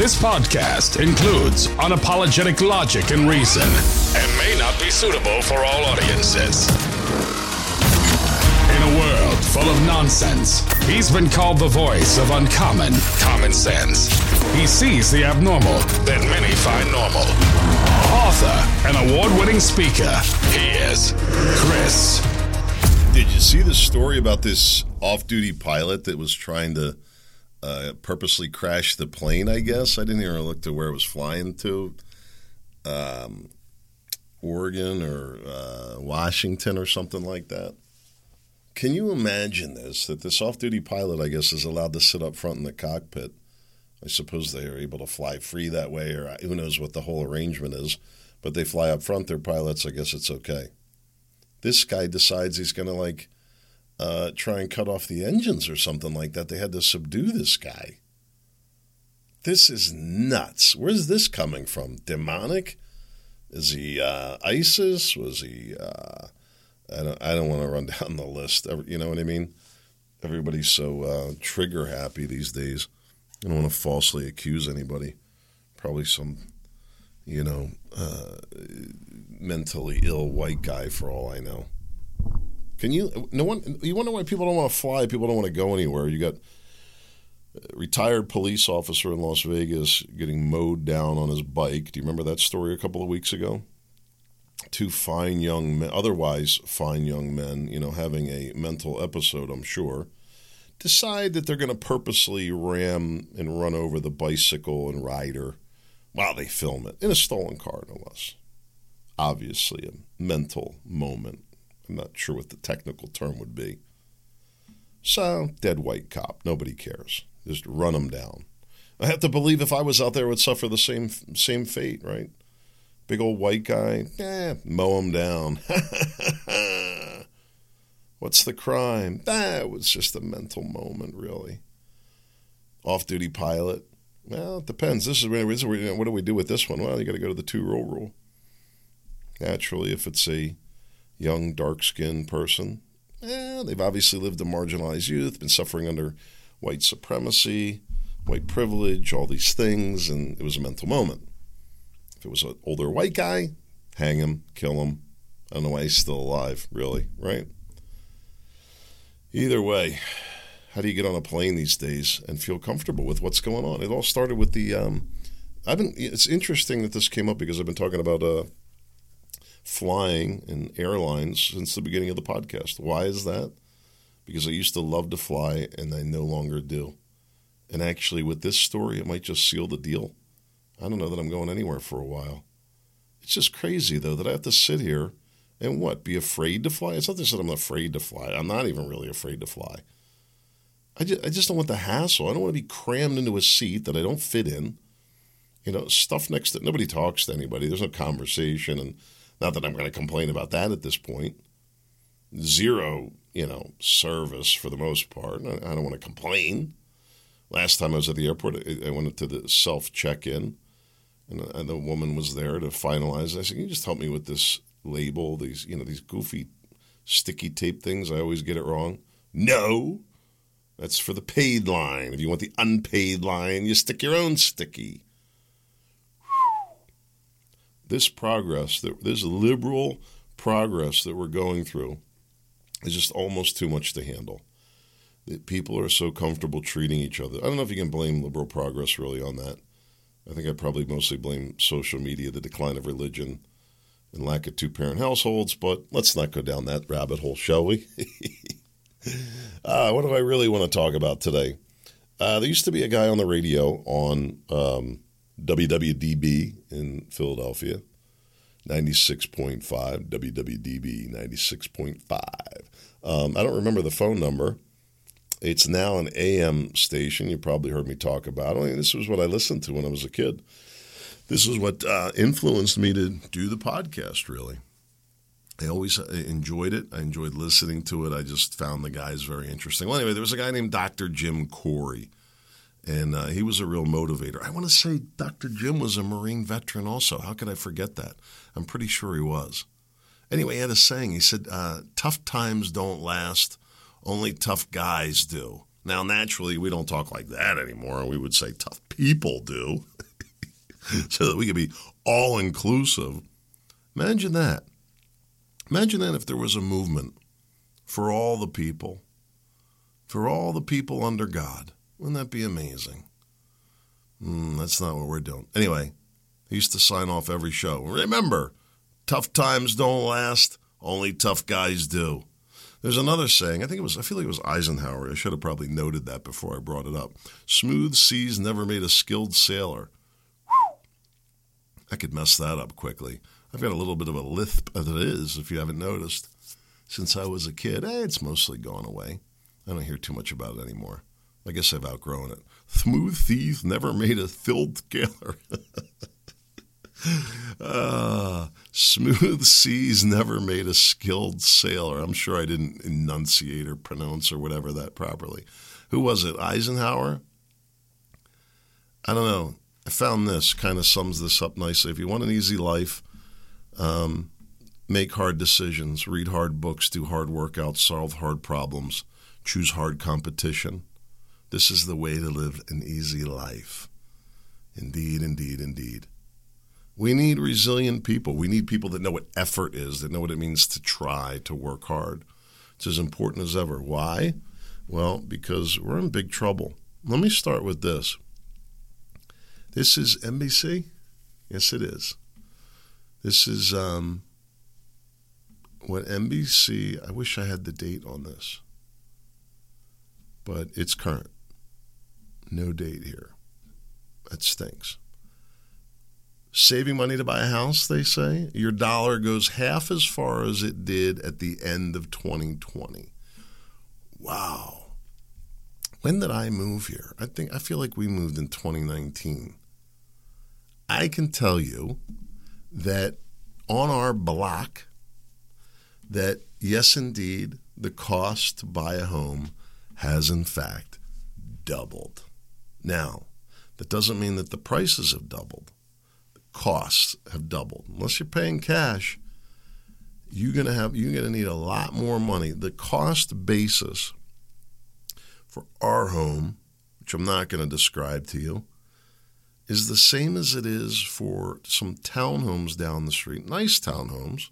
This podcast includes unapologetic logic and reason and may not be suitable for all audiences. In a world full of nonsense, he's been called the voice of uncommon common sense. He sees the abnormal that many find normal. Author and award winning speaker, he is Chris. Did you see the story about this off duty pilot that was trying to uh, purposely crashed the plane, I guess? I didn't even look to where it was flying to. Um, Oregon or uh, Washington or something like that. Can you imagine this? That this off duty pilot, I guess, is allowed to sit up front in the cockpit. I suppose they are able to fly free that way, or who knows what the whole arrangement is. But they fly up front, they're pilots, I guess it's okay. This guy decides he's going to, like, uh, try and cut off the engines or something like that. They had to subdue this guy. This is nuts. Where's this coming from? Demonic? Is he uh, ISIS? Was he? Uh, I don't. I don't want to run down the list. You know what I mean? Everybody's so uh, trigger happy these days. I don't want to falsely accuse anybody. Probably some, you know, uh, mentally ill white guy for all I know. Can you? No one. You wonder why people don't want to fly. People don't want to go anywhere. You got a retired police officer in Las Vegas getting mowed down on his bike. Do you remember that story a couple of weeks ago? Two fine young men, otherwise fine young men, you know, having a mental episode. I'm sure decide that they're going to purposely ram and run over the bicycle and rider while they film it in a stolen car, no less. Obviously, a mental moment. I'm not sure what the technical term would be. So, dead white cop. Nobody cares. Just run them down. I have to believe if I was out there, I would suffer the same same fate, right? Big old white guy, eh, mow him down. What's the crime? That was just a mental moment, really. Off duty pilot. Well, it depends. This is where, what do we do with this one? Well, you got to go to the two row rule. Naturally, if it's a young, dark skinned person, eh, they've obviously lived a marginalized youth, been suffering under white supremacy, white privilege, all these things, and it was a mental moment. If it was an older white guy, hang him, kill him. I don't know why he's still alive, really, right? Either way, how do you get on a plane these days and feel comfortable with what's going on? It all started with the. Um, I've been. It's interesting that this came up because I've been talking about uh, flying and airlines since the beginning of the podcast. Why is that? Because I used to love to fly and I no longer do. And actually, with this story, it might just seal the deal. I don't know that I'm going anywhere for a while. It's just crazy, though, that I have to sit here and what? Be afraid to fly? It's not that I'm afraid to fly. I'm not even really afraid to fly. I just, I just don't want the hassle. I don't want to be crammed into a seat that I don't fit in. You know, stuff next to nobody talks to anybody. There's no conversation, and not that I'm going to complain about that at this point. Zero, you know, service for the most part. I, don't want to complain. Last time I was at the airport, I, went to the self check in, and the woman was there to finalize. I said, "Can you just help me with this label, these you know these goofy sticky tape things. I always get it wrong. No, that's for the paid line. If you want the unpaid line, you stick your own sticky. This progress, this liberal progress that we're going through, is just almost too much to handle. That people are so comfortable treating each other. I don't know if you can blame liberal progress really on that. I think I probably mostly blame social media, the decline of religion, and lack of two parent households, but let's not go down that rabbit hole, shall we? uh, what do I really want to talk about today? Uh, there used to be a guy on the radio on um, WWDB in Philadelphia, 96.5, WWDB 96.5. Um, I don't remember the phone number. It's now an AM station. You probably heard me talk about it. I mean, this was what I listened to when I was a kid this is what uh, influenced me to do the podcast, really. I always uh, enjoyed it. I enjoyed listening to it. I just found the guys very interesting. Well, anyway, there was a guy named Dr. Jim Corey, and uh, he was a real motivator. I want to say Dr. Jim was a Marine veteran also. How could I forget that? I'm pretty sure he was. Anyway, he had a saying. He said, uh, Tough times don't last, only tough guys do. Now, naturally, we don't talk like that anymore. We would say tough people do. so that we could be all inclusive. Imagine that. Imagine that if there was a movement for all the people, for all the people under God. Wouldn't that be amazing? Mm, that's not what we're doing. Anyway, he used to sign off every show. Remember, tough times don't last, only tough guys do. There's another saying, I think it was, I feel like it was Eisenhower. I should have probably noted that before I brought it up. Smooth seas never made a skilled sailor. I could mess that up quickly. I've got a little bit of a lisp as it is, if you haven't noticed. Since I was a kid, eh, it's mostly gone away. I don't hear too much about it anymore. I guess I've outgrown it. Smooth seas never made a filled sailor. uh, smooth seas never made a skilled sailor. I'm sure I didn't enunciate or pronounce or whatever that properly. Who was it? Eisenhower? I don't know. I found this kind of sums this up nicely. If you want an easy life, um, make hard decisions, read hard books, do hard workouts, solve hard problems, choose hard competition. This is the way to live an easy life. Indeed, indeed, indeed. We need resilient people. We need people that know what effort is, that know what it means to try, to work hard. It's as important as ever. Why? Well, because we're in big trouble. Let me start with this. This is NBC? Yes, it is. This is um, what NBC, I wish I had the date on this, but it's current. No date here. That stinks saving money to buy a house, they say, your dollar goes half as far as it did at the end of 2020. Wow. When did I move here? I think I feel like we moved in 2019. I can tell you that on our block that yes indeed the cost to buy a home has in fact doubled. Now, that doesn't mean that the prices have doubled the costs have doubled. Unless you're paying cash, you're gonna have you're gonna need a lot more money. The cost basis for our home, which I'm not gonna describe to you, is the same as it is for some townhomes down the street. Nice townhomes.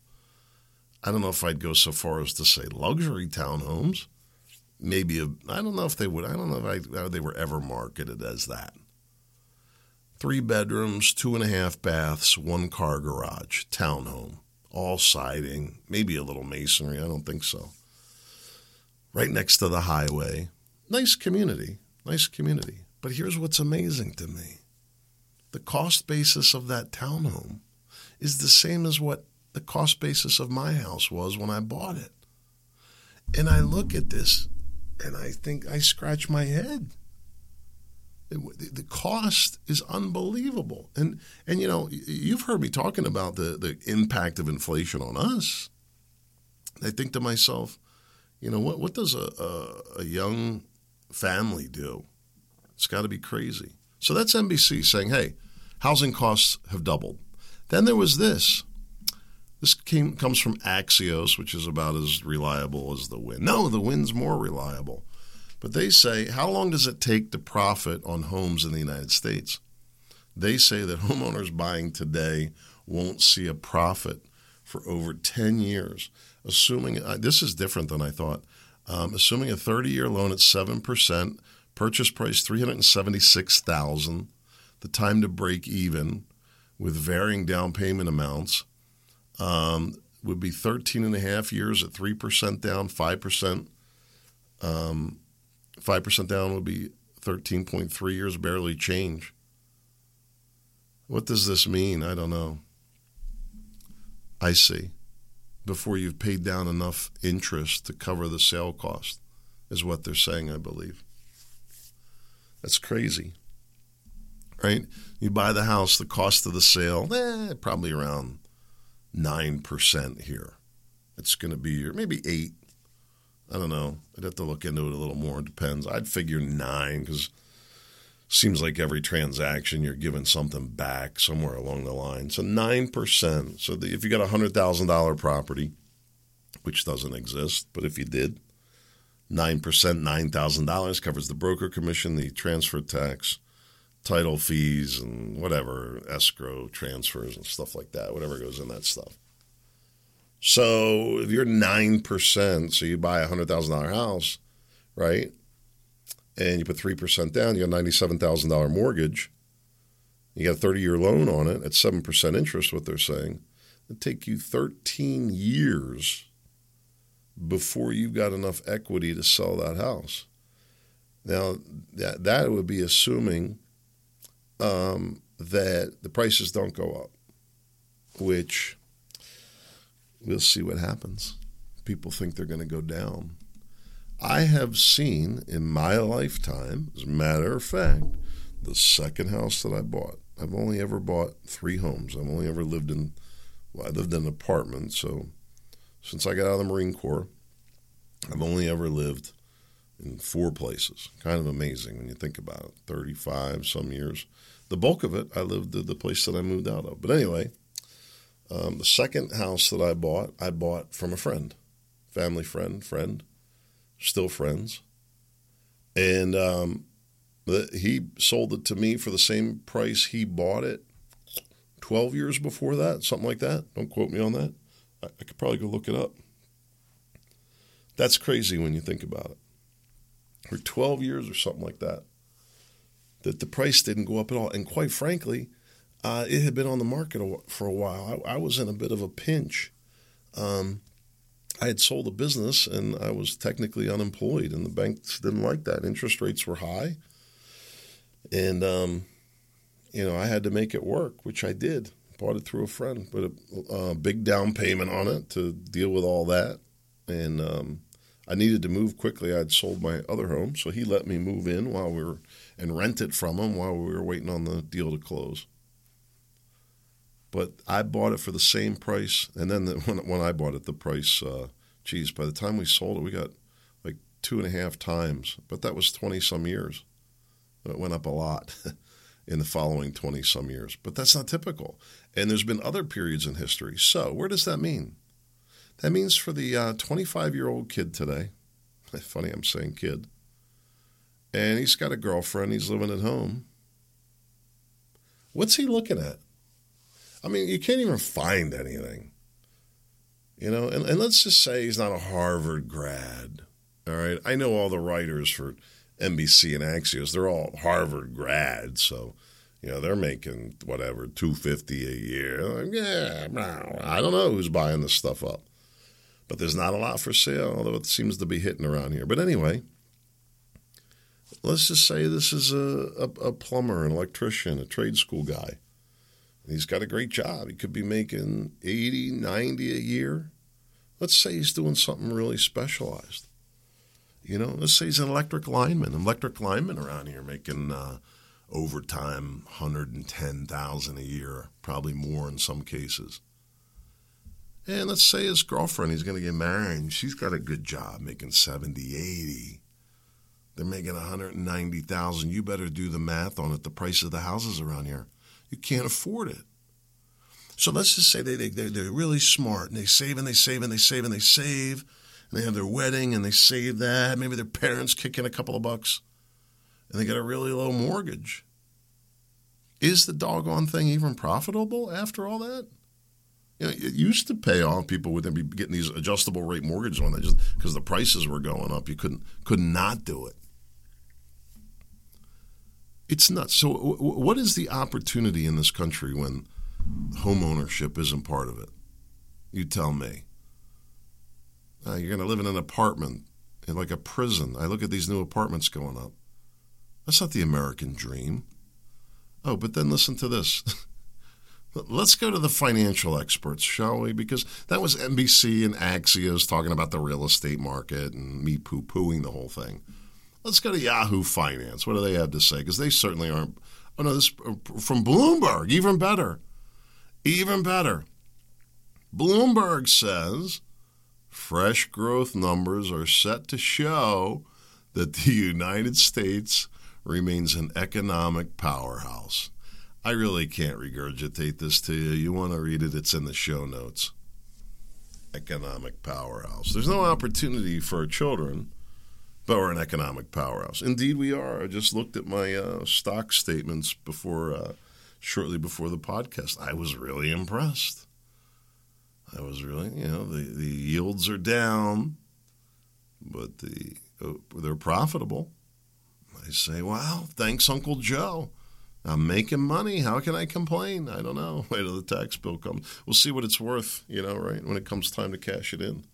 I don't know if I'd go so far as to say luxury townhomes. Maybe I don't know if they would. I don't know if I, they were ever marketed as that three bedrooms, two and a half baths, one car garage, townhome, all siding, maybe a little masonry. I don't think so. Right next to the highway. Nice community, nice community. But here's what's amazing to me the cost basis of that townhome is the same as what the cost basis of my house was when I bought it. And I look at this and I think I scratch my head the cost is unbelievable. And and you know, you've heard me talking about the the impact of inflation on us. I think to myself, you know, what what does a a, a young family do? It's got to be crazy. So that's NBC saying, "Hey, housing costs have doubled." Then there was this. This came comes from Axios, which is about as reliable as the wind. No, the wind's more reliable. But they say, how long does it take to profit on homes in the United States? They say that homeowners buying today won't see a profit for over 10 years. Assuming uh, this is different than I thought. Um, assuming a 30 year loan at 7%, purchase price 376000 the time to break even with varying down payment amounts um, would be 13 and a half years at 3% down, 5% um, 5% down would be 13.3 years, barely change. What does this mean? I don't know. I see. Before you've paid down enough interest to cover the sale cost, is what they're saying, I believe. That's crazy. Right? You buy the house, the cost of the sale, eh, probably around 9% here. It's going to be maybe 8 I don't know. I'd have to look into it a little more. It depends. I'd figure nine because seems like every transaction you're giving something back somewhere along the line. So nine percent. So the, if you got a hundred thousand dollar property, which doesn't exist, but if you did, nine percent, nine thousand dollars covers the broker commission, the transfer tax, title fees and whatever, escrow transfers and stuff like that, whatever goes in that stuff. So if you're 9%, so you buy a $100,000 house, right? And you put 3% down, you got a $97,000 mortgage. You got a 30 year loan on it at 7% interest, what they're saying. It'd take you 13 years before you've got enough equity to sell that house. Now, that, that would be assuming um, that the prices don't go up, which we'll see what happens. People think they're going to go down. I have seen in my lifetime, as a matter of fact, the second house that I bought. I've only ever bought three homes. I've only ever lived in, well, I lived in an apartment. So since I got out of the Marine Corps, I've only ever lived in four places. Kind of amazing when you think about it. 35 some years. The bulk of it, I lived at the place that I moved out of. But anyway, um, the second house that I bought, I bought from a friend, family friend, friend, still friends. And um, he sold it to me for the same price he bought it 12 years before that, something like that. Don't quote me on that. I, I could probably go look it up. That's crazy when you think about it. For 12 years or something like that, that the price didn't go up at all. And quite frankly, uh, it had been on the market for a while. I, I was in a bit of a pinch. Um, I had sold a business and I was technically unemployed, and the banks didn't like that. Interest rates were high. And, um, you know, I had to make it work, which I did. Bought it through a friend, but a, a big down payment on it to deal with all that. And um, I needed to move quickly. I'd sold my other home, so he let me move in while we were and rent it from him while we were waiting on the deal to close. But I bought it for the same price, and then the, when when I bought it, the price, uh, geez, by the time we sold it, we got like two and a half times. But that was twenty some years. It went up a lot in the following twenty some years. But that's not typical. And there's been other periods in history. So where does that mean? That means for the 25 uh, year old kid today. Funny, I'm saying kid. And he's got a girlfriend. He's living at home. What's he looking at? I mean, you can't even find anything. You know, and, and let's just say he's not a Harvard grad. All right. I know all the writers for NBC and Axios, they're all Harvard grads. So, you know, they're making whatever, 250 a year. Like, yeah, I don't know who's buying this stuff up. But there's not a lot for sale, although it seems to be hitting around here. But anyway, let's just say this is a, a, a plumber, an electrician, a trade school guy He's got a great job. He could be making 80, 90 a year. Let's say he's doing something really specialized. You know, let's say he's an electric lineman. An electric lineman around here making uh, overtime 110,000 a year, probably more in some cases. And let's say his girlfriend, he's going to get married, she's got a good job making 70, 80. They're making 190,000. You better do the math on it, the price of the houses around here. You can't afford it. So let's just say they, they, they're really smart and they save and they save and they save and they save. And they have their wedding and they save that. Maybe their parents kick in a couple of bucks and they get a really low mortgage. Is the doggone thing even profitable after all that? You know, it used to pay off. People would then be getting these adjustable rate mortgages on that just because the prices were going up. You couldn't could not do it. It's nuts. So, what is the opportunity in this country when home ownership isn't part of it? You tell me. Uh, you're going to live in an apartment in like a prison. I look at these new apartments going up. That's not the American dream. Oh, but then listen to this. Let's go to the financial experts, shall we? Because that was NBC and Axios talking about the real estate market and me poo pooing the whole thing. Let's go to Yahoo Finance. What do they have to say? Because they certainly aren't. Oh no, this uh, from Bloomberg. Even better, even better. Bloomberg says fresh growth numbers are set to show that the United States remains an economic powerhouse. I really can't regurgitate this to you. You want to read it, it's in the show notes. Economic powerhouse. There's no opportunity for children but we're an economic powerhouse. Indeed, we are. I just looked at my uh, stock statements before, uh, shortly before the podcast. I was really impressed. I was really, you know, the, the yields are down, but the uh, they're profitable. I say, wow, thanks, Uncle Joe. I'm making money. How can I complain? I don't know. Wait till the tax bill comes. We'll see what it's worth, you know, right? When it comes time to cash it in.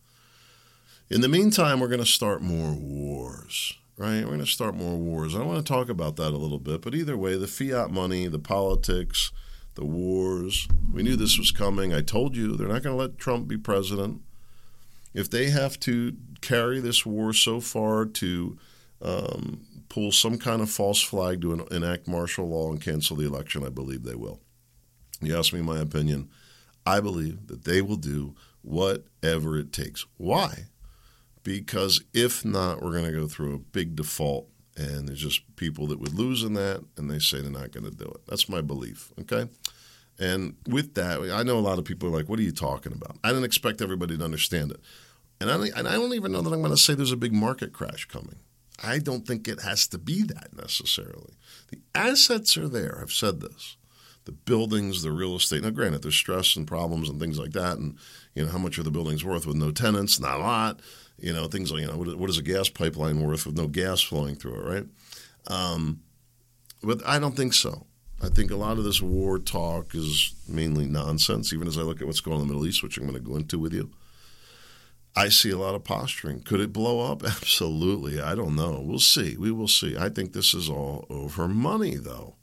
In the meantime, we're going to start more wars, right? We're going to start more wars. I want to talk about that a little bit, but either way, the fiat money, the politics, the wars, we knew this was coming. I told you they're not going to let Trump be president. If they have to carry this war so far to um, pull some kind of false flag to enact martial law and cancel the election, I believe they will. You ask me my opinion. I believe that they will do whatever it takes. Why? Because if not, we're going to go through a big default, and there's just people that would lose in that, and they say they're not going to do it. That's my belief. Okay. And with that, I know a lot of people are like, "What are you talking about?" I didn't expect everybody to understand it, and I, and I don't even know that I'm going to say there's a big market crash coming. I don't think it has to be that necessarily. The assets are there. I've said this. The buildings, the real estate. Now, granted, there's stress and problems and things like that, and you know how much are the buildings worth with no tenants? Not a lot. You know things like you know what, is a gas pipeline worth with no gas flowing through it, right? Um, but I don't think so. I think a lot of this war talk is mainly nonsense. Even as I look at what's going on in the Middle East, which I'm going to go into with you. I see a lot of posturing. Could it blow up? Absolutely. I don't know. We'll see. We will see. I think this is all over money, though.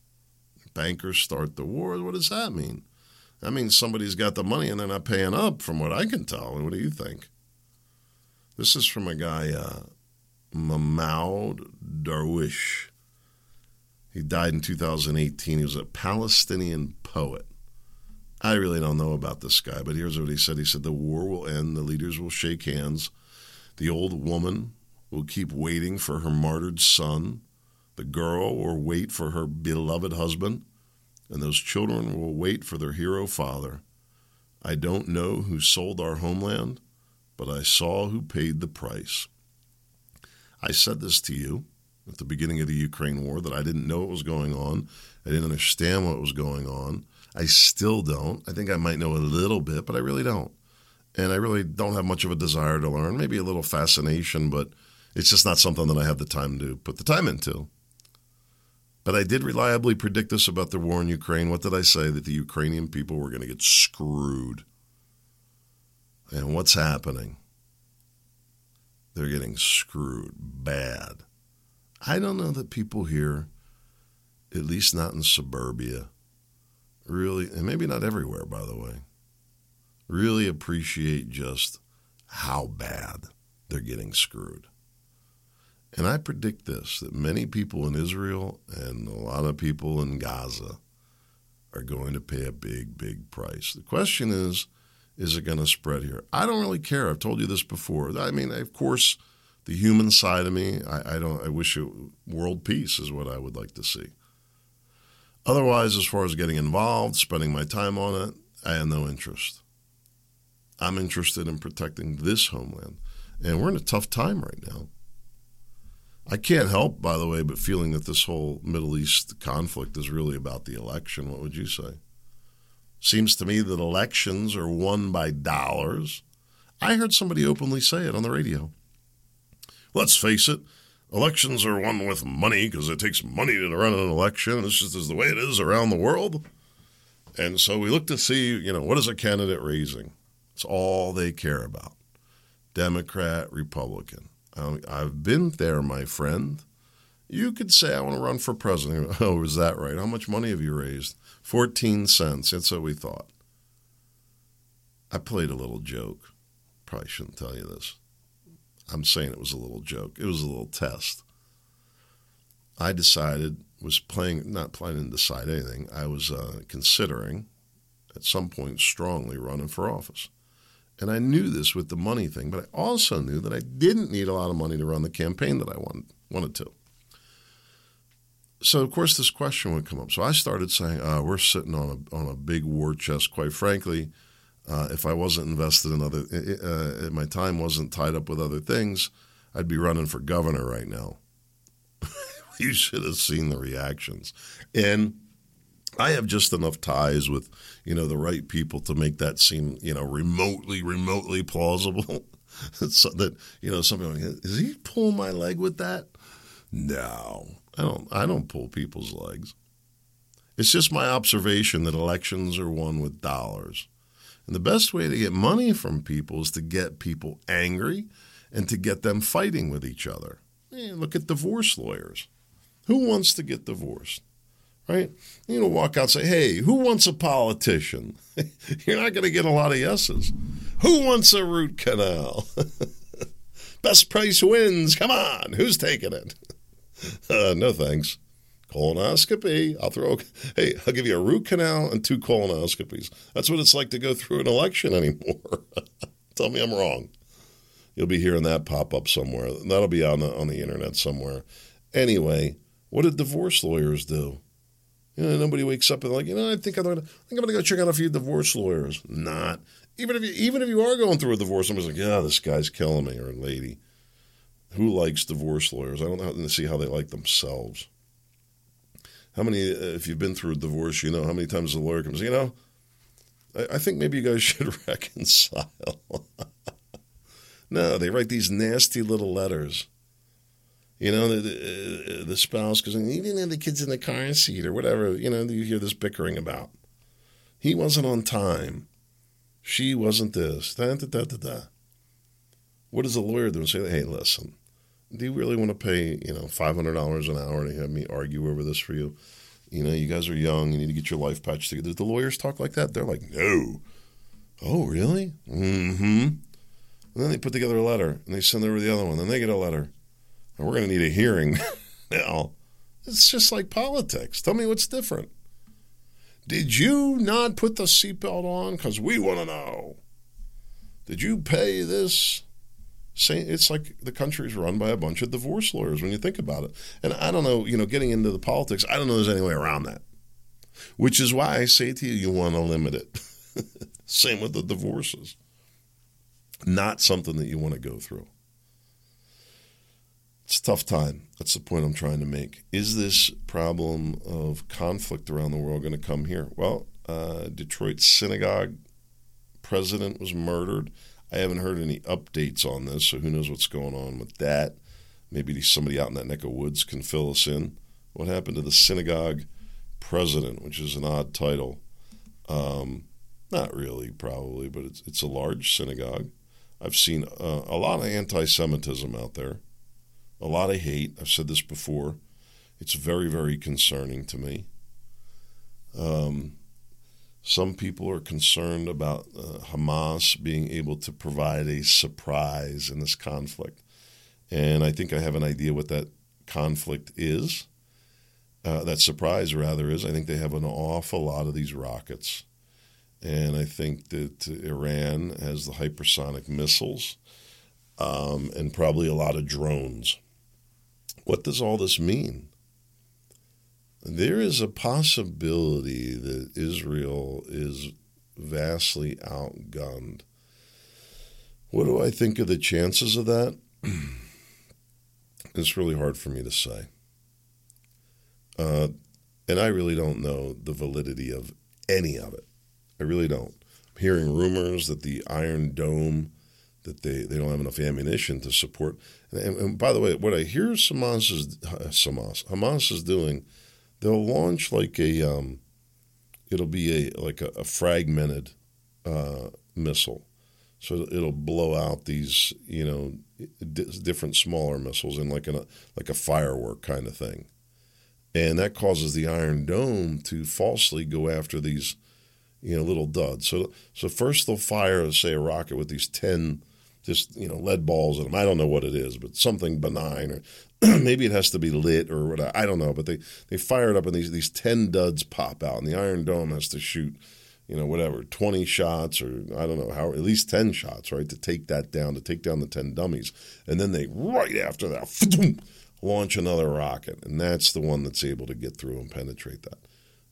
Bankers start the war. What does that mean? That means somebody's got the money and they're not paying up, from what I can tell. What do you think? This is from a guy, uh, Mahmoud Darwish. He died in 2018. He was a Palestinian poet. I really don't know about this guy, but here's what he said. He said, The war will end, the leaders will shake hands, the old woman will keep waiting for her martyred son, the girl will wait for her beloved husband, and those children will wait for their hero father. I don't know who sold our homeland, but I saw who paid the price. I said this to you at the beginning of the Ukraine war that I didn't know what was going on. I didn't understand what was going on. I still don't. I think I might know a little bit, but I really don't. And I really don't have much of a desire to learn, maybe a little fascination, but it's just not something that I have the time to put the time into. But I did reliably predict this about the war in Ukraine. What did I say? That the Ukrainian people were going to get screwed. And what's happening? They're getting screwed bad. I don't know that people here, at least not in suburbia, really, and maybe not everywhere, by the way, really appreciate just how bad they're getting screwed. And I predict this that many people in Israel and a lot of people in Gaza are going to pay a big, big price. The question is, is it going to spread here? I don't really care. I've told you this before. I mean, of course, the human side of me, I, I don't. I wish it, world peace is what I would like to see. Otherwise, as far as getting involved, spending my time on it, I have no interest. I'm interested in protecting this homeland. And we're in a tough time right now. I can't help, by the way, but feeling that this whole Middle East conflict is really about the election. What would you say? Seems to me that elections are won by dollars. I heard somebody openly say it on the radio. Let's face it, elections are won with money because it takes money to run an election. This just is the way it is around the world. And so we look to see, you know, what is a candidate raising? It's all they care about Democrat, Republican. Um, I've been there, my friend. You could say, I want to run for president. Oh, is that right? How much money have you raised? 14 cents. That's what we thought. I played a little joke. Probably shouldn't tell you this. I'm saying it was a little joke. It was a little test. I decided was playing not planning to decide anything. I was uh, considering at some point strongly running for office. And I knew this with the money thing, but I also knew that I didn't need a lot of money to run the campaign that I wanted, wanted to. So, of course, this question would come up. So I started saying, uh, we're sitting on a, on a big war chest, quite frankly. Uh, if I wasn't invested in other, uh, my time wasn't tied up with other things, I'd be running for governor right now. you should have seen the reactions. And I have just enough ties with, you know, the right people to make that seem, you know, remotely, remotely plausible. so that, you know, somebody like, is he pulling my leg with that? No, I don't. I don't pull people's legs. It's just my observation that elections are won with dollars. And the best way to get money from people is to get people angry and to get them fighting with each other. look at divorce lawyers. Who wants to get divorced? Right? You know, walk out and say, hey, who wants a politician? You're not going to get a lot of yeses. Who wants a root canal? Best price wins. Come on. Who's taking it? Uh, no thanks. Colonoscopy. I'll throw, hey, I'll give you a root canal and two colonoscopies. That's what it's like to go through an election anymore. Tell me I'm wrong. You'll be hearing that pop up somewhere. That'll be on the, on the internet somewhere. Anyway, what did divorce lawyers do? You know, nobody wakes up and like, you know, I think I'm gonna, I think I'm gonna go check out a few divorce lawyers. Not even if you even if you are going through a divorce, somebody's like, yeah, this guy's killing me or lady. Who likes divorce lawyers? I don't know how to see how they like themselves. How many, uh, if you've been through a divorce, you know how many times the lawyer comes, you know, I, I think maybe you guys should reconcile. no, they write these nasty little letters. You know, the, the, uh, the spouse goes, you didn't have the kids in the car seat or whatever, you know, you hear this bickering about. He wasn't on time. She wasn't this. Da, da, da, da, da. What does the lawyer do? Say, hey, listen, do you really want to pay, you know, $500 an hour to have me argue over this for you? You know, you guys are young. You need to get your life patched together. The lawyers talk like that? They're like, no. Oh, really? Mm-hmm. And then they put together a letter and they send over the other one. Then they get a letter. And we're going to need a hearing now. It's just like politics. Tell me what's different. Did you not put the seatbelt on? Because we want to know. Did you pay this? It's like the country is run by a bunch of divorce lawyers when you think about it. And I don't know, you know, getting into the politics, I don't know there's any way around that. Which is why I say to you, you want to limit it. Same with the divorces. Not something that you want to go through. It's a tough time. That's the point I'm trying to make. Is this problem of conflict around the world going to come here? Well, uh, Detroit synagogue president was murdered I haven't heard any updates on this, so who knows what's going on with that. Maybe somebody out in that neck of woods can fill us in. What happened to the synagogue president, which is an odd title? Um, not really, probably, but it's, it's a large synagogue. I've seen uh, a lot of anti Semitism out there, a lot of hate. I've said this before. It's very, very concerning to me. Um, some people are concerned about uh, Hamas being able to provide a surprise in this conflict. And I think I have an idea what that conflict is. Uh, that surprise, rather, is I think they have an awful lot of these rockets. And I think that Iran has the hypersonic missiles um, and probably a lot of drones. What does all this mean? There is a possibility that Israel is vastly outgunned. What do I think of the chances of that? it's really hard for me to say. Uh, and I really don't know the validity of any of it. I really don't. I'm hearing rumors that the Iron Dome, that they, they don't have enough ammunition to support. And, and by the way, what I hear Hamas is, Hamas, Hamas is doing – they'll launch like a um, it'll be a like a, a fragmented uh, missile, so it'll blow out these you know different smaller missiles in like a like a firework kind of thing, and that causes the Iron Dome to falsely go after these you know little duds. So so first they'll fire say a rocket with these ten just you know lead balls in them. I don't know what it is, but something benign, or maybe it has to be lit or what I don't know. But they they fire it up and these these ten duds pop out, and the Iron Dome has to shoot you know whatever twenty shots or I don't know how at least ten shots right to take that down to take down the ten dummies, and then they right after that launch another rocket, and that's the one that's able to get through and penetrate that.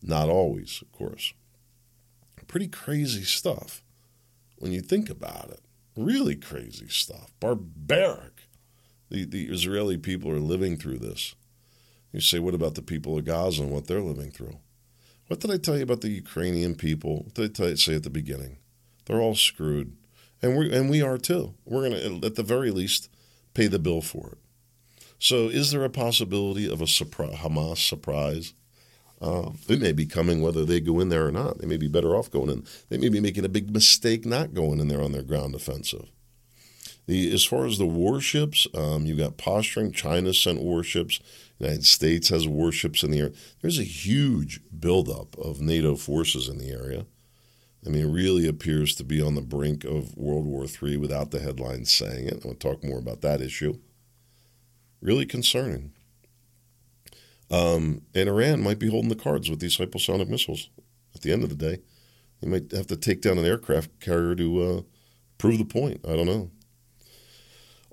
Not always, of course. Pretty crazy stuff when you think about it really crazy stuff, barbaric. The, the Israeli people are living through this. You say, what about the people of Gaza and what they're living through? What did I tell you about the Ukrainian people? What did I you, say at the beginning? They're all screwed, and we and we are too. We're going to, at the very least, pay the bill for it. So, is there a possibility of a surprise, Hamas surprise? Uh, it may be coming whether they go in there or not. They may be better off going in. They may be making a big mistake not going in there on their ground offensive. The, as far as the warships, um, you got posturing. China sent warships. United States has warships in the area. There's a huge buildup of NATO forces in the area. I mean, it really appears to be on the brink of World War III without the headlines saying it. I want to talk more about that issue. Really concerning. Um, and Iran might be holding the cards with these hypersonic missiles. At the end of the day, they might have to take down an aircraft carrier to uh, prove the point. I don't know.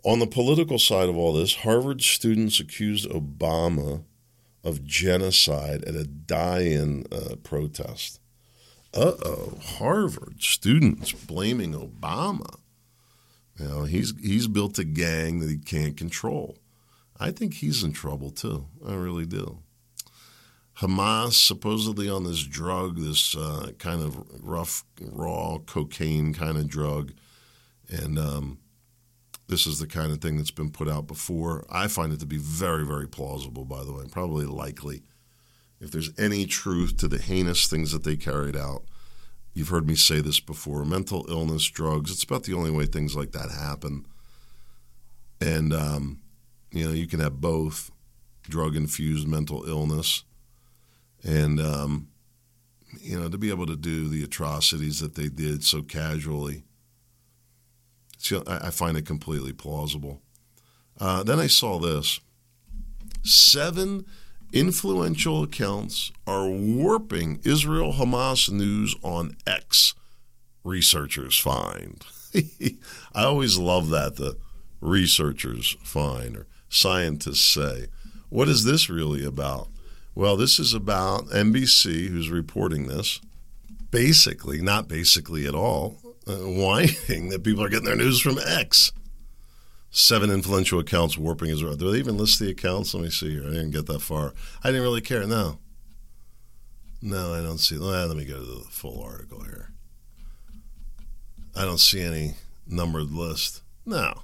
On the political side of all this, Harvard students accused Obama of genocide at a die in uh, protest. Uh oh, Harvard students blaming Obama. Know, he's, he's built a gang that he can't control. I think he's in trouble too. I really do. Hamas supposedly on this drug, this uh, kind of rough, raw cocaine kind of drug, and um, this is the kind of thing that's been put out before. I find it to be very, very plausible. By the way, probably likely. If there's any truth to the heinous things that they carried out, you've heard me say this before: mental illness, drugs. It's about the only way things like that happen. And um, you know, you can have both drug infused mental illness and, um, you know, to be able to do the atrocities that they did so casually. I find it completely plausible. Uh, then I saw this seven influential accounts are warping Israel Hamas news on X, researchers find. I always love that, the researchers find, or scientists say. What is this really about? Well, this is about NBC, who's reporting this, basically, not basically at all, uh, whining that people are getting their news from X. Seven influential accounts warping his Israel. Do they even list the accounts? Let me see here. I didn't get that far. I didn't really care. No. No, I don't see. Well, let me go to the full article here. I don't see any numbered list. No.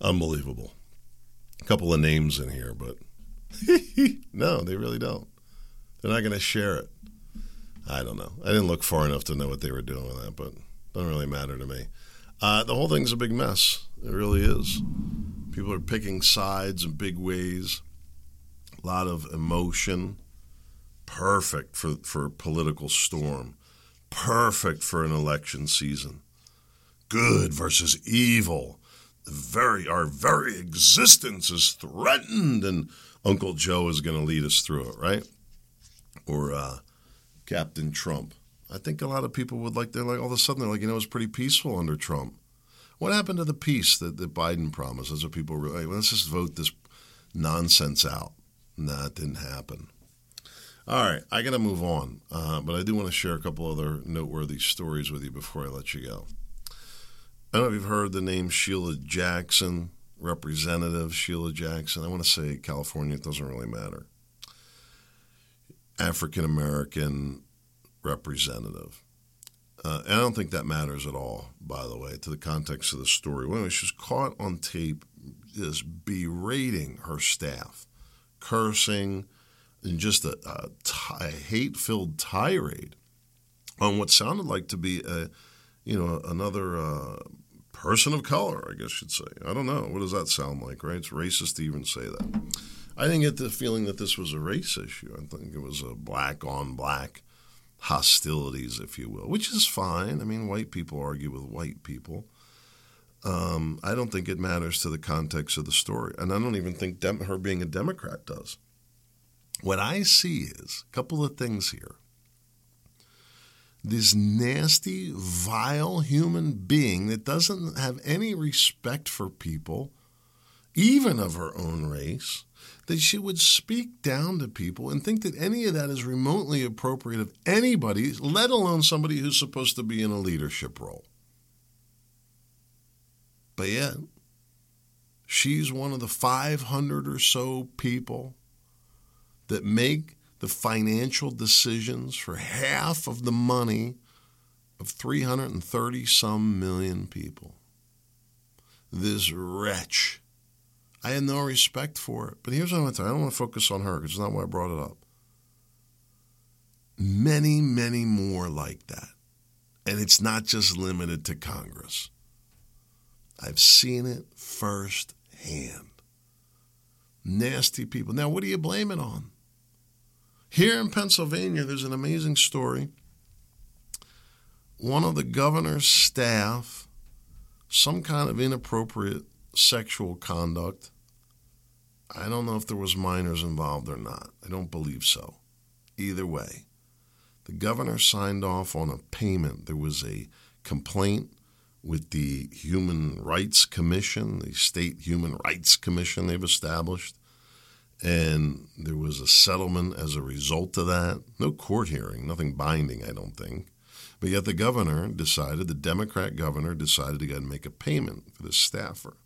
Unbelievable. A couple of names in here, but no, they really don't. They're not going to share it. I don't know. I didn't look far enough to know what they were doing with that, but it doesn't really matter to me. Uh, the whole thing's a big mess. It really is. People are picking sides in big ways. A lot of emotion. Perfect for, for a political storm. Perfect for an election season. Good versus evil The very our very existence is threatened, and Uncle Joe is going to lead us through it, right? Or uh, Captain Trump. I think a lot of people would like. They're like all of a sudden they're like, you know, it was pretty peaceful under Trump. What happened to the peace that, that Biden promised? That's what people were like. Let's just vote this nonsense out. Nah, it didn't happen. All right, I got to move on, uh, but I do want to share a couple other noteworthy stories with you before I let you go. I don't know if you've heard the name Sheila Jackson, Representative Sheila Jackson. I want to say California, it doesn't really matter. African American representative. Uh, and I don't think that matters at all, by the way, to the context of the story. Well, she's caught on tape just berating her staff, cursing, and just a hate filled tirade on what sounded like to be a you know, another uh, person of color, I guess you'd say. I don't know. What does that sound like, right? It's racist to even say that. I didn't get the feeling that this was a race issue. I think it was a black on black hostilities, if you will, which is fine. I mean, white people argue with white people. Um, I don't think it matters to the context of the story. And I don't even think dem- her being a Democrat does. What I see is a couple of things here this nasty, vile human being that doesn't have any respect for people, even of her own race, that she would speak down to people and think that any of that is remotely appropriate of anybody, let alone somebody who's supposed to be in a leadership role. But yet, She's one of the 500 or so people that make the financial decisions for half of the money of 330 some million people. This wretch. I had no respect for it. But here's what I'm going to. I don't want to focus on her because it's not why I brought it up. Many, many more like that. And it's not just limited to Congress. I've seen it firsthand. Nasty people. Now, what do you blame it on? Here in Pennsylvania, there's an amazing story. One of the governor's staff, some kind of inappropriate sexual conduct. I don't know if there was minors involved or not. I don't believe so. Either way, the governor signed off on a payment. There was a complaint with the Human Rights Commission, the State Human Rights Commission they've established. And there was a settlement as a result of that. No court hearing, nothing binding, I don't think. But yet the governor decided, the Democrat governor decided to go and make a payment for this staffer.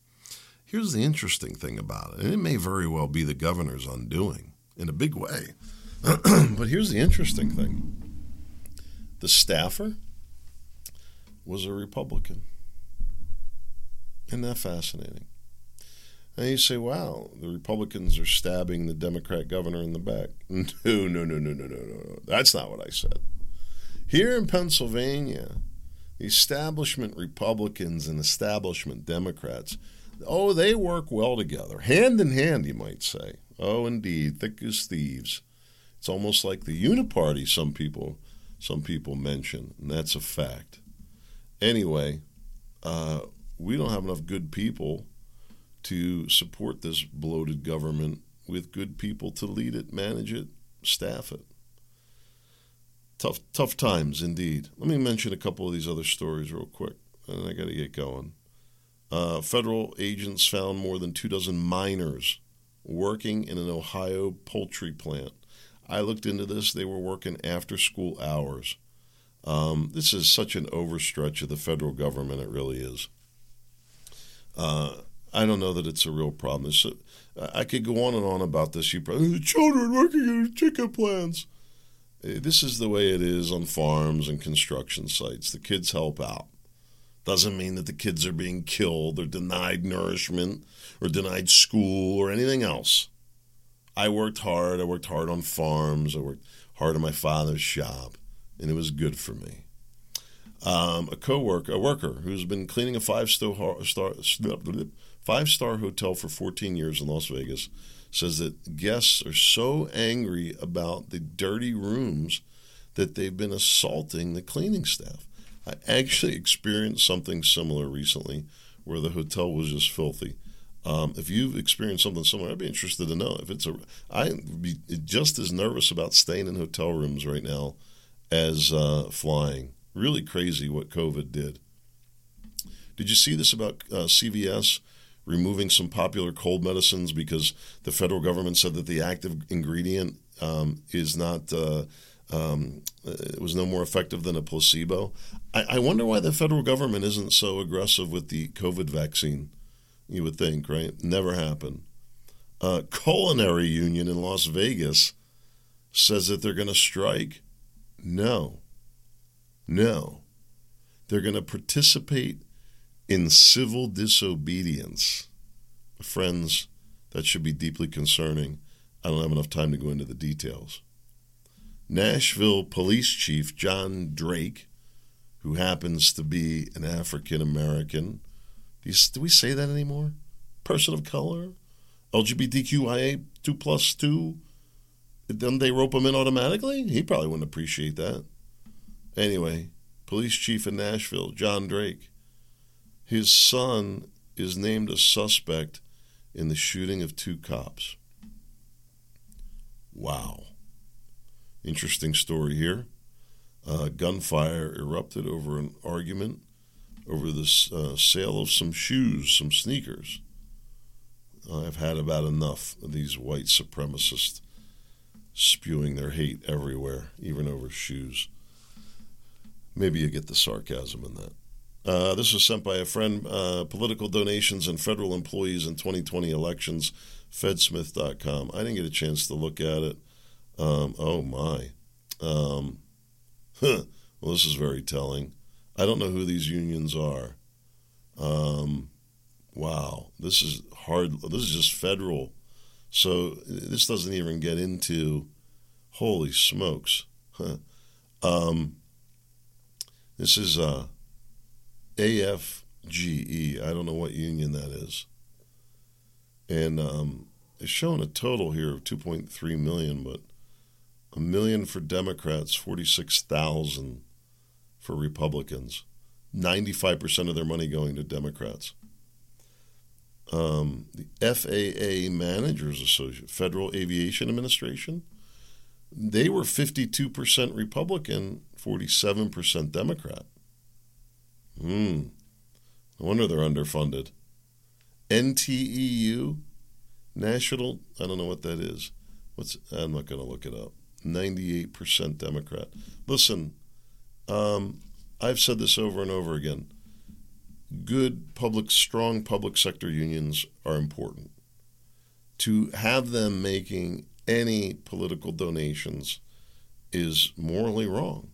Here's the interesting thing about it, and it may very well be the governor's undoing in a big way. but here's the interesting thing the staffer was a Republican. Isn't that fascinating? And you say, wow, the Republicans are stabbing the Democrat governor in the back. No, no, no, no, no, no, no, no. That's not what I said. Here in Pennsylvania, establishment Republicans and establishment Democrats, oh, they work well together, hand in hand, you might say. Oh, indeed, thick as thieves. It's almost like the uniparty. Some people, some people mention, and that's a fact. Anyway, uh, we don't have enough good people to support this bloated government with good people to lead it, manage it, staff it. Tough, tough times indeed. Let me mention a couple of these other stories real quick, and I got to get going. Uh, federal agents found more than two dozen minors working in an Ohio poultry plant. I looked into this; they were working after school hours. Um, this is such an overstretch of the federal government. It really is. Uh, I don't know that it's a real problem. I could go on and on about this. You probably, children working in chicken plants. Uh, this is the way it is on farms and construction sites. The kids help out. Doesn't mean that the kids are being killed or denied nourishment or denied school or anything else. I worked hard. I worked hard on farms. I worked hard on my father's shop, and it was good for me. Um, a co-worker, a worker who's been cleaning a five-star star, five star hotel for 14 years in Las Vegas says that guests are so angry about the dirty rooms that they've been assaulting the cleaning staff. I actually experienced something similar recently where the hotel was just filthy. Um, if you've experienced something similar, I'd be interested to know. If it's a, I'd be just as nervous about staying in hotel rooms right now as uh, flying. Really crazy what COVID did. Did you see this about uh, CVS removing some popular cold medicines because the federal government said that the active ingredient um, is not uh, um, it was no more effective than a placebo. I, I, wonder why the federal government isn't so aggressive with the COVID vaccine. You would think, right? Never happened. Uh, culinary union in Las Vegas says that they're going to strike. No, no, they're going to participate in civil disobedience. Friends, that should be deeply concerning. I don't have enough time to go into the details. Nashville Police Chief John Drake, who happens to be an African American, do, do, we say that anymore? Person of color? LGBTQIA 2 plus 2? Then they rope him in automatically? He probably wouldn't appreciate that. Anyway, police chief in Nashville, John Drake, his son is named a suspect in the shooting of two cops. Wow. Interesting story here. Uh, gunfire erupted over an argument over the uh, sale of some shoes, some sneakers. I've had about enough of these white supremacists spewing their hate everywhere, even over shoes. Maybe you get the sarcasm in that. Uh, this was sent by a friend. Uh, political donations and federal employees in 2020 elections, fedsmith.com. I didn't get a chance to look at it. Um, oh, my. Um. Well, this is very telling. I don't know who these unions are. Um, wow. This is hard. This is just federal. So this doesn't even get into holy smokes. Um, this is uh, AFGE. I don't know what union that is. And um, it's showing a total here of 2.3 million, but a million for Democrats, 46,000 for Republicans. 95% of their money going to Democrats. Um, the FAA Managers Association, Federal Aviation Administration, they were 52% Republican, 47% Democrat. Hmm. No wonder they're underfunded. NTEU, National, I don't know what that is. What's I'm not going to look it up. 98% Democrat. Listen, um, I've said this over and over again. Good public, strong public sector unions are important. To have them making any political donations is morally wrong.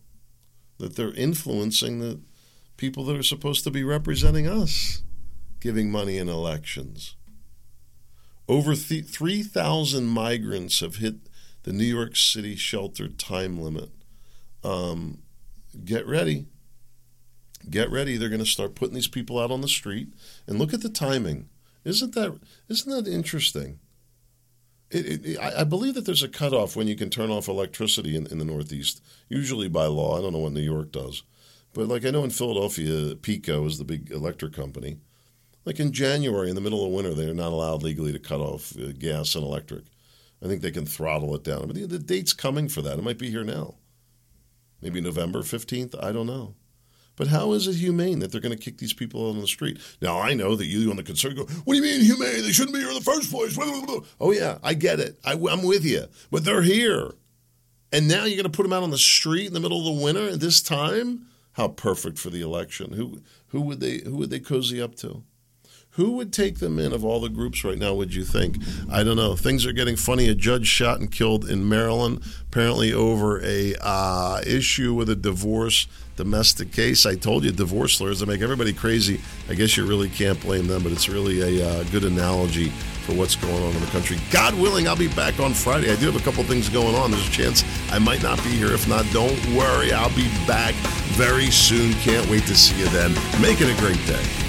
That they're influencing the people that are supposed to be representing us giving money in elections. Over th- 3,000 migrants have hit the New York City shelter time limit. Um, get ready. Get ready. They're going to start putting these people out on the street. And look at the timing. Isn't that isn't that interesting? It, it, I believe that there's a cutoff when you can turn off electricity in, in the Northeast, usually by law. I don't know what New York does. But like I know in Philadelphia, PECO is the big electric company. Like in January, in the middle of winter, they're not allowed legally to cut off uh, gas and electric. I think they can throttle it down. But the, the date's coming for that. It might be here now. Maybe November 15th. I don't know. But how is it humane that they're going to kick these people out on the street? Now, I know that you on the concern go, what do you mean humane? They shouldn't be here in the first place. Oh, yeah, I get it. I, I'm with you. But they're here. And now you're going to put them out on the street in the middle of the winter at this time? How perfect for the election. Who, who, would, they, who would they cozy up to? Who would take them in of all the groups right now, would you think? I don't know. Things are getting funny. A judge shot and killed in Maryland, apparently over a uh, issue with a divorce domestic case. I told you, divorce lawyers, they make everybody crazy. I guess you really can't blame them, but it's really a uh, good analogy for what's going on in the country. God willing, I'll be back on Friday. I do have a couple things going on. There's a chance I might not be here. If not, don't worry. I'll be back very soon. Can't wait to see you then. Make it a great day.